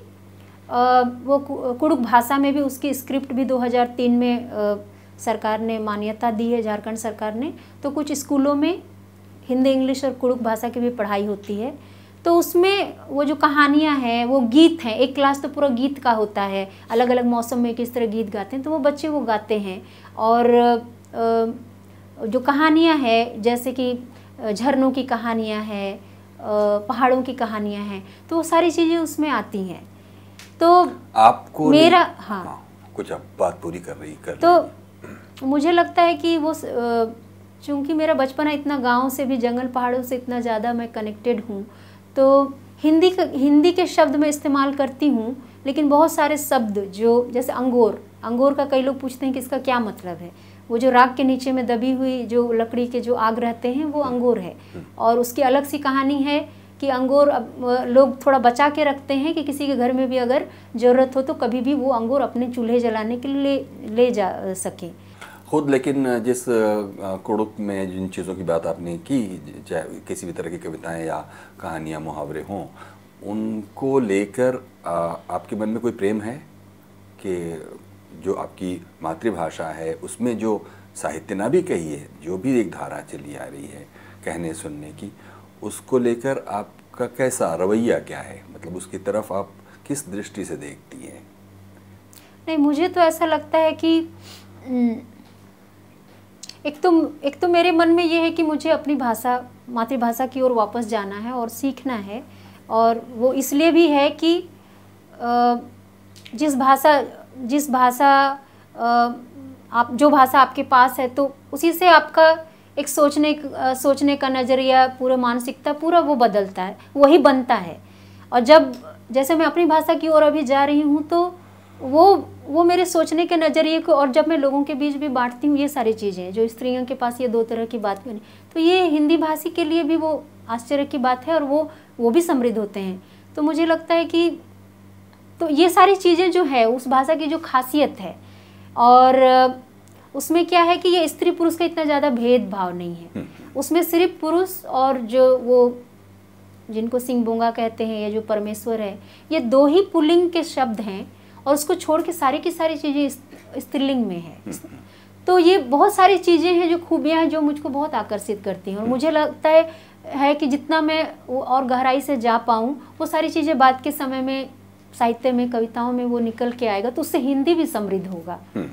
आ, वो कुड़ुक भाषा में भी उसकी स्क्रिप्ट भी 2003 में आ, सरकार ने मान्यता दी है झारखंड सरकार ने तो कुछ स्कूलों में हिंदी इंग्लिश और कुड़ुक भाषा की भी पढ़ाई होती है। तो उसमें वो जो कहानियाँ हैं वो गीत हैं। एक क्लास तो पूरा गीत का होता है। अलग अलग मौसम में किस तरह गीत गाते हैं तो वो बच्चे वो गाते हैं। और जो कहानियाँ हैं जैसे कि झरनों की कहानियाँ हैं पहाड़ों की कहानियाँ हैं तो वो सारी चीज़ें उसमें आती हैं। तो आपको मेरा हाँ, हाँ कुछ अब बात पूरी कर रही कर तो रही। मुझे लगता है कि वो चूँकि मेरा बचपना इतना गाँव से भी जंगल पहाड़ों से इतना ज़्यादा मैं कनेक्टेड हूँ तो हिंदी हिंदी के शब्द मैं इस्तेमाल करती हूँ लेकिन बहुत सारे शब्द जो जैसे अंगोर अंगोर का कई लोग पूछते हैं कि इसका क्या मतलब है। वो जो राग के नीचे में दबी हुई जो लकड़ी के जो आग रहते हैं वो अंगूर है। और उसकी अलग सी कहानी है कि अंगूर अब लोग थोड़ा बचा के रखते हैं कि किसी के घर में भी अगर ज़रूरत हो तो कभी भी वो अंगूर अपने चूल्हे जलाने के लिए ले ले जा सकें। खुद, लेकिन जिस कुड़ुक में जिन चीज़ों की बात आपने की, चाहे किसी भी तरह की कविताएँ या कहानियाँ, मुहावरे हों, उनको लेकर आपके मन में कोई प्रेम है कि जो आपकी मातृभाषा है, उसमें जो साहित्य ना भी कही है, जो भी एक धारा चली आ रही है कहने सुनने की, उसको लेकर आपका कैसा रवैया क्या है? मतलब उसकी तरफ़ आप किस दृष्टि से देखती हैं? नहीं, मुझे तो ऐसा लगता है कि एक तो एक तो मेरे मन में ये है कि मुझे अपनी भाषा, मातृभाषा की ओर वापस जाना है और सीखना है। और वो इसलिए भी है कि जिस भाषा जिस भाषा आप, जो भाषा आपके पास है तो उसी से आपका एक सोचने सोचने का नज़रिया, पूरा मानसिकता, पूरा वो बदलता है, वही बनता है। और जब, जैसे मैं अपनी भाषा की ओर अभी जा रही हूँ तो वो वो मेरे सोचने के नज़रिए को और जब मैं लोगों के बीच भी बांटती हूँ ये सारी चीज़ें जो स्त्रियों के पास ये दो तरह की बात बनी तो ये हिंदी भाषी के लिए भी वो आश्चर्य की बात है और वो वो भी समृद्ध होते हैं। तो मुझे लगता है कि तो ये सारी चीज़ें जो है उस भाषा की जो खासियत है और उसमें क्या है कि ये स्त्री पुरुष का इतना ज़्यादा भेदभाव नहीं है। हम्म। उसमें सिर्फ़ पुरुष और जो वो जिनको सिंह बोंगा कहते हैं या जो परमेश्वर है ये दो ही पुलिंग के शब्द हैं और उसको छोड़ के सारी की सारी चीज़ें स्त्रीलिंग में है। तो ये बहुत सारी चीज़ें हैं जो खूबियाँ हैं जो मुझको बहुत आकर्षित करती हैं और मुझे लगता है है कि जितना मैं और गहराई से जा पाऊँ, वो सारी चीज़ें बाद के समय में, साहित्य में, कविताओं में वो निकल के आएगा तो उससे हिंदी भी समृद्ध होगा हम्म।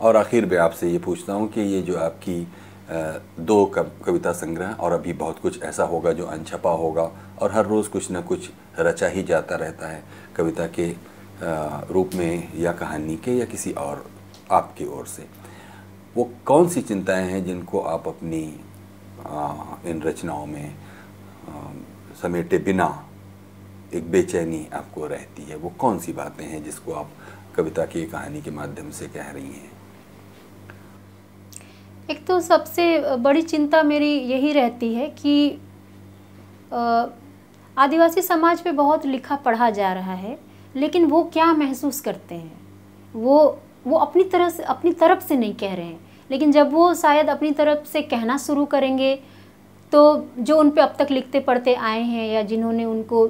और आखिर में आपसे ये पूछता हूँ कि ये जो आपकी दो कविता संग्रह, और अभी बहुत कुछ ऐसा होगा जो अनछपा होगा, और हर रोज़ कुछ ना कुछ रचा ही जाता रहता है कविता के रूप में या कहानी के या किसी और आपकी ओर से। वो कौन सी चिंताएँ हैं जिनको आप अपनी इन रचनाओं में समेटे बिना एक बेचैनी आपको रहती है? वो कौन सी बातें हैं जिसको आप कविता की कहानी के माध्यम से कह रही हैं? एक तो सबसे बड़ी चिंता मेरी यही रहती है कि आदिवासी समाज पे बहुत लिखा पढ़ा जा रहा है। लेकिन वो क्या महसूस करते हैं? वो वो अपनी तरह से अपनी तरफ़ से नहीं कह रहे हैं। लेकिन जब वो शायद अपनी तरफ़ से कहना शुरू करेंगे तो जो उन पर अब तक लिखते पढ़ते आए हैं या जिन्होंने उनको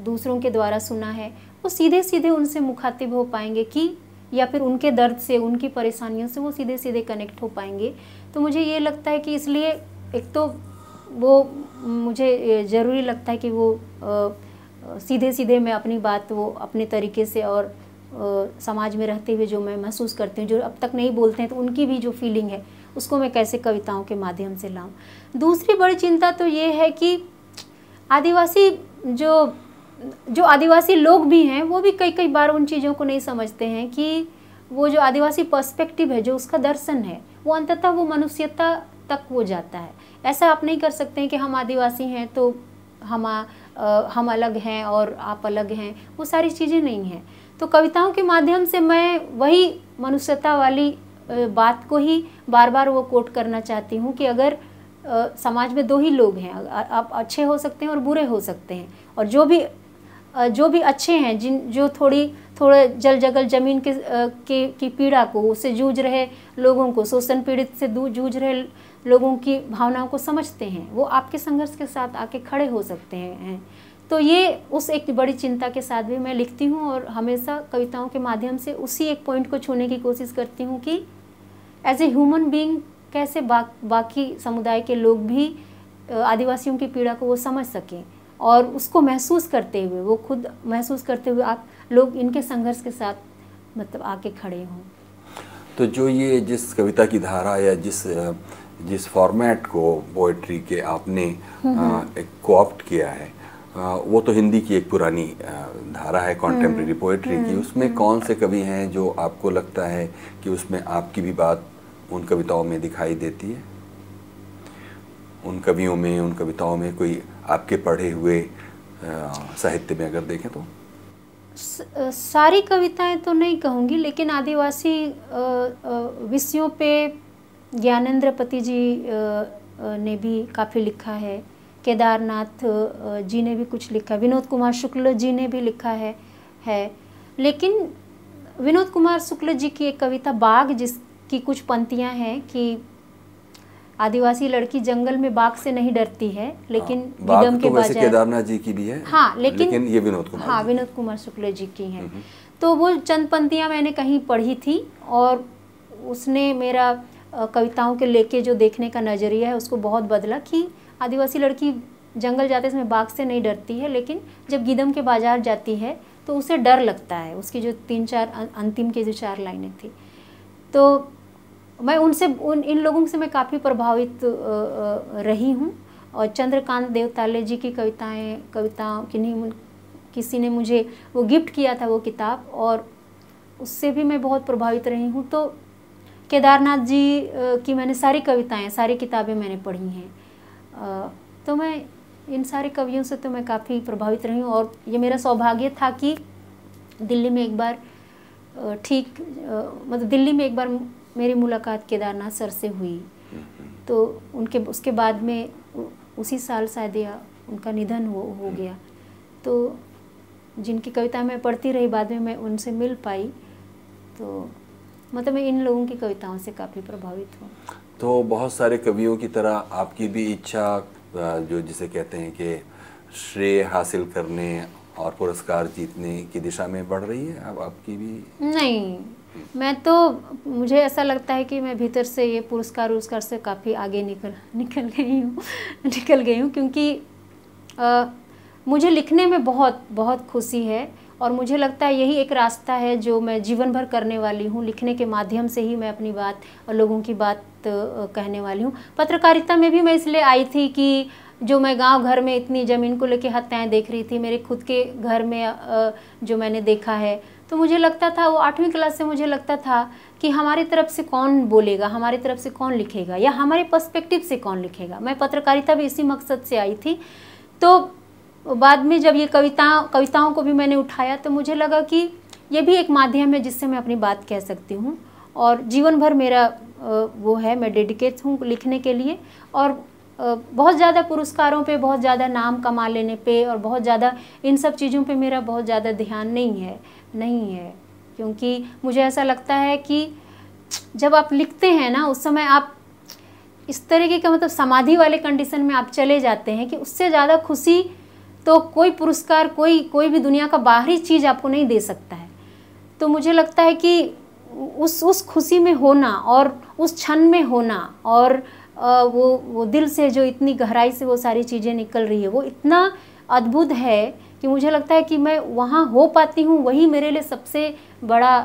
दूसरों के द्वारा सुना है वो सीधे सीधे उनसे मुखातिब हो पाएँगे कि या फिर उनके दर्द से उनकी परेशानियों से वो सीधे सीधे कनेक्ट हो पाएँगे। तो मुझे ये लगता है कि इसलिए एक तो वो मुझे ज़रूरी लगता है कि वो आ, सीधे सीधे मैं अपनी बात वो अपने तरीके से और समाज में रहते हुए जो मैं महसूस करती हूँ, जो अब तक नहीं बोलते हैं तो उनकी भी जो फीलिंग है, उसको मैं कैसे कविताओं के माध्यम से लाऊं? दूसरी बड़ी चिंता तो ये है कि आदिवासी जो जो आदिवासी लोग भी हैं, वो भी कई कई बार उन चीज़ों को नहीं समझते हैं कि वो जो आदिवासी पर्सपेक्टिव है, जो उसका दर्शन है, वो अंततः वो मनुष्यता तक वो जाता है। ऐसा आप नहीं कर सकते हैं कि हम आदिवासी हैं तो हम हम अलग हैं और आप अलग हैं, वो सारी चीज़ें नहीं हैं। तो कविताओं के माध्यम से मैं वही मनुष्यता वाली बात को ही बार बार वो कोट करना चाहती हूँ कि अगर समाज में दो ही लोग हैं आप अच्छे हो सकते हैं और बुरे हो सकते हैं। और जो भी जो भी अच्छे हैं, जिन, जो थोड़ी, थोड़े जल जगल ज़मीन के के, की पीड़ा को, उससे जूझ रहे लोगों को, शोषण पीड़ित से जूझ रहे लोगों की भावनाओं को समझते हैं वो आपके संघर्ष के साथ आके खड़े हो सकते हैं। तो ये उस एक बड़ी चिंता के साथ भी मैं लिखती हूँ और हमेशा कविताओं के माध्यम से उसी एक पॉइंट को छूने की कोशिश करती हूँ कि एज ए ह्यूमन बींग कैसे बा, बाकी समुदाय के लोग भी आदिवासियों की पीड़ा को वो समझ सकें और उसको महसूस करते हुए वो खुद महसूस करते हुए आप लोग इनके संघर्ष के साथ मतलब आके खड़े हों। तो जो ये जिस कविता की धारा या जिस जिस फॉर्मेट को पोइट्री के आपने एक कोऑप्ट किया है वो तो हिंदी की एक पुरानी धारा है कॉन्टेम्प्रेरी पोइट्री की। उसमें कौन से कवि हैं जो आपको लगता है कि उसमें आपकी भी बात उन कविताओं में दिखाई देती है? उन कवियों में उन कविताओं में कोई आपके पढ़े हुए साहित्य में अगर देखें तो? सारी कविताएँ तो नहीं कहूँगी लेकिन आदिवासी विषयों पे ज्ञानेंद्र पति जी ने भी काफ़ी लिखा है। केदारनाथ जी ने भी कुछ लिखा विनोद कुमार शुक्ल जी ने भी लिखा है है। लेकिन विनोद कुमार शुक्ल जी की एक कविता बाघ जिसकी कुछ पंक्तियाँ हैं कि आदिवासी लड़की जंगल में बाघ से नहीं डरती है लेकिन हाँ, विदम के तो वैसे केदारनाथ जी की भी है हाँ लेकिन, लेकिन ये विनोद कुमार हाँ विनोद कुमार शुक्ल जी की है। तो वो चंद पंक्तियाँ मैंने कहीं पढ़ी थी और उसने मेरा कविताओं के लेके जो देखने का नज़रिया है, उसको बहुत बदला कि आदिवासी लड़की जंगल जाते समय बाघ से नहीं डरती है, लेकिन जब गीदम के बाज़ार जाती है तो उसे डर लगता है। उसकी जो तीन चार अंतिम की जो चार लाइनें थी। तो मैं उनसे, उन, इन लोगों से मैं काफ़ी प्रभावित रही हूँ और चंद्रकांत देवताले जी की कविताएँ कविताओं किन्हीं किसी ने मुझे वो गिफ्ट किया था वो किताब और उससे भी मैं बहुत प्रभावित रही हूँ। तो केदारनाथ जी की मैंने सारी कविताएँ सारी किताबें मैंने पढ़ी हैं। तो मैं इन सारे कवियों से तो मैं काफ़ी प्रभावित रही हूँ और ये मेरा सौभाग्य था कि दिल्ली में एक बार ठीक मतलब दिल्ली में एक बार मेरी मुलाकात केदारनाथ सर से हुई। तो उनके उसके बाद में उसी साल शायद या उनका निधन हो हो गया। तो जिनकी कविता मैं पढ़ती रही बाद में मैं उनसे मिल पाई। तो मतलब मैं इन लोगों की कविताओं से काफ़ी प्रभावित हूँ। तो बहुत सारे कवियों की तरह आपकी भी इच्छा जो जिसे कहते हैं कि श्रेय हासिल करने और पुरस्कार जीतने की दिशा में बढ़ रही है? अब आपकी भी नहीं मैं तो मुझे ऐसा लगता है कि मैं भीतर से ये पुरस्कार उरस्कार से काफ़ी आगे निकल निकल गई हूँ निकल गई हूँ क्योंकि आ, मुझे लिखने में बहुत बहुत खुशी है। और मुझे लगता है यही एक रास्ता है जो मैं जीवन भर करने वाली हूँ। लिखने के माध्यम से ही मैं अपनी बात और लोगों की बात कहने वाली हूँ। पत्रकारिता में भी मैं इसलिए आई थी कि जो मैं गाँव घर में इतनी ज़मीन को लेके हत्याएँ देख रही थी, मेरे खुद के घर में जो मैंने देखा है तो मुझे लगता था, वो आठवीं क्लास से मुझे लगता था कि हमारी तरफ़ से कौन बोलेगा, हमारी तरफ़ से कौन लिखेगा, या हमारे पर्सपेक्टिव से कौन लिखेगा। मैं पत्रकारिता भी इसी मकसद से आई थी। तो बाद में जब ये कविता, कविताओं को भी मैंने उठाया तो मुझे लगा कि ये भी एक माध्यम है जिससे मैं अपनी बात कह सकती हूँ। और जीवन भर मेरा वो है, मैं डेडिकेट हूँ लिखने के लिए। और बहुत ज़्यादा पुरस्कारों पे, बहुत ज़्यादा नाम कमा लेने पे और बहुत ज़्यादा इन सब चीज़ों पे मेरा बहुत ज़्यादा ध्यान नहीं है नहीं है। क्योंकि मुझे ऐसा लगता है कि जब आप लिखते हैं ना, उस समय आप इस तरीके का मतलब समाधि वाले कंडीशन में आप चले जाते हैं कि उससे ज़्यादा खुशी तो कोई पुरस्कार, कोई कोई भी दुनिया का बाहरी चीज़ आपको नहीं दे सकता है। तो मुझे लगता है कि उस उस खुशी में होना और उस क्षण में होना और वो वो दिल से जो इतनी गहराई से वो सारी चीज़ें निकल रही है, वो इतना अद्भुत है कि मुझे लगता है कि मैं वहाँ हो पाती हूँ, वही मेरे लिए सबसे बड़ा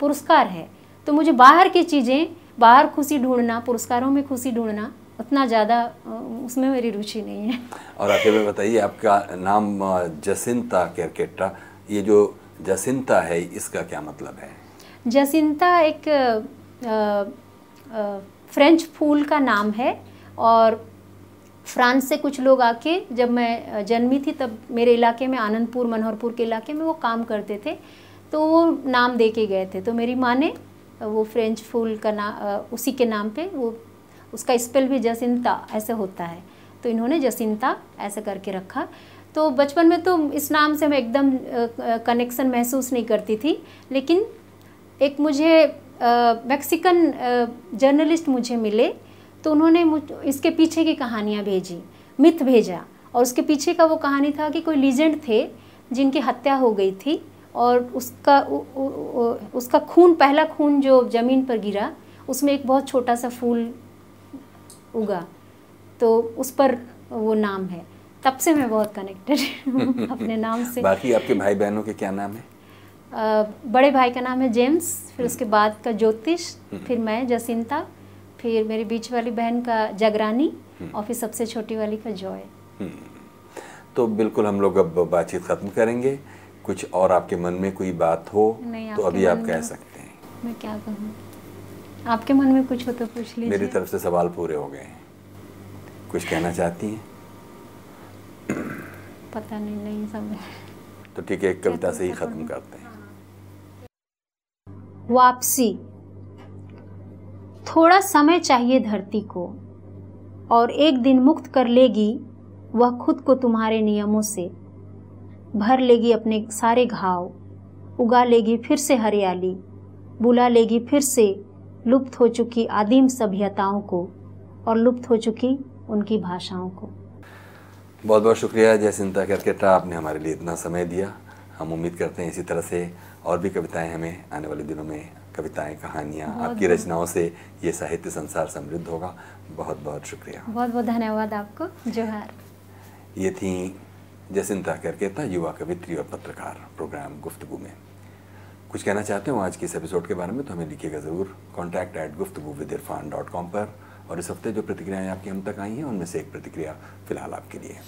पुरस्कार है। तो मुझे बाहर की चीज़ें, बाहर खुशी ढूंढना, पुरस्कारों में खुशी ढूंढना उतना ज़्यादा उसमें मेरी रुचि नहीं है। और आखिर में बताइए आपका नाम जसिंता कैरकेटा ये जो जसिंता है इसका क्या मतलब है? जसिंता एक आ, आ, फ्रेंच फूल का नाम है और फ्रांस से कुछ लोग आके जब मैं जन्मी थी तब मेरे इलाके में आनंदपुर मनोहरपुर के इलाके में वो काम करते थे। तो वो नाम दे के गए थे। तो मेरी माँ ने वो फ्रेंच फूल का नाम उसी के नाम पे वो उसका स्पेल भी जसिंता ऐसे होता है। तो इन्होंने जसिंता ऐसे करके रखा। तो बचपन में तो इस नाम से मैं एकदम कनेक्शन महसूस नहीं करती थी लेकिन एक मुझे मैक्सिकन जर्नलिस्ट मुझे मिले तो उन्होंने इसके पीछे की कहानियाँ भेजी मिथ भेजा। और उसके पीछे का वो कहानी था कि कोई लीजेंड थे जिनकी हत्या हो गई थी और उसका उ, उ, उ, उसका खून पहला खून जो ज़मीन पर गिरा उसमें एक बहुत छोटा सा फूल उगा। तो उस पर वो नाम है। तब से मैं बहुत कनेक्टेड हूँ अपने नाम से। बाकी आपके भाई बहनों के क्या नाम है? बड़े भाई का नाम है जेम्स फिर उसके बाद का ज्योतिष फिर मैं जसिंता फिर मेरी बीच वाली बहन का जगरानी और फिर सबसे छोटी वाली का जॉय। तो बिल्कुल हम लोग अब बातचीत खत्म करेंगे। कुछ और आपके मन में कोई बात हो तो अभी आप कह सकते हैं। मैं क्या कहूँ? आपके मन में कुछ हो तो पूछ लीजिए। मेरी तरफ़ से सवाल पूरे हो गए हैं। कुछ कहना चाहती हैं? पता नहीं नहीं समझ। तो ठीक है एक कविता से ही खत्म करते हैं। वापसी। थोड़ा समय चाहिए धरती को और एक दिन मुक्त कर लेगी वह खुद को तुम्हारे नियमों से। भर लेगी अपने सारे घाव उगा लेगी फिर से हरियाली बुला लेगी फिर से लुप्त हो चुकी आदिम सभ्यताओं को और लुप्त हो चुकी उनकी भाषाओं को। बहुत बहुत शुक्रिया जयसिंता करकेटा आपने हमारे लिए इतना समय दिया। हम उम्मीद करते हैं इसी तरह से और भी कविताएँ हमें आने वाले दिनों में कविताएँ कहानियाँ आपकी रचनाओं से ये साहित्य संसार समृद्ध होगा। बहुत बहुत शुक्रिया। बहुत बहुत धन्यवाद आपको। जोहार। ये थी जसिंता करकेता युवा कवित्री और पत्रकार प्रोग्राम गुफ्तगु में। कुछ कहना चाहते हो आज के इस एपिसोड के बारे में तो हमें लिखिएगा ज़रूर। Contact at Guftugu with Irfan dot com पर। और इस हफ़्ते जो प्रतिक्रियाएँ आपकी हम तक आई हैं, उनमें से एक प्रतिक्रिया फ़िलहाल आपके लिए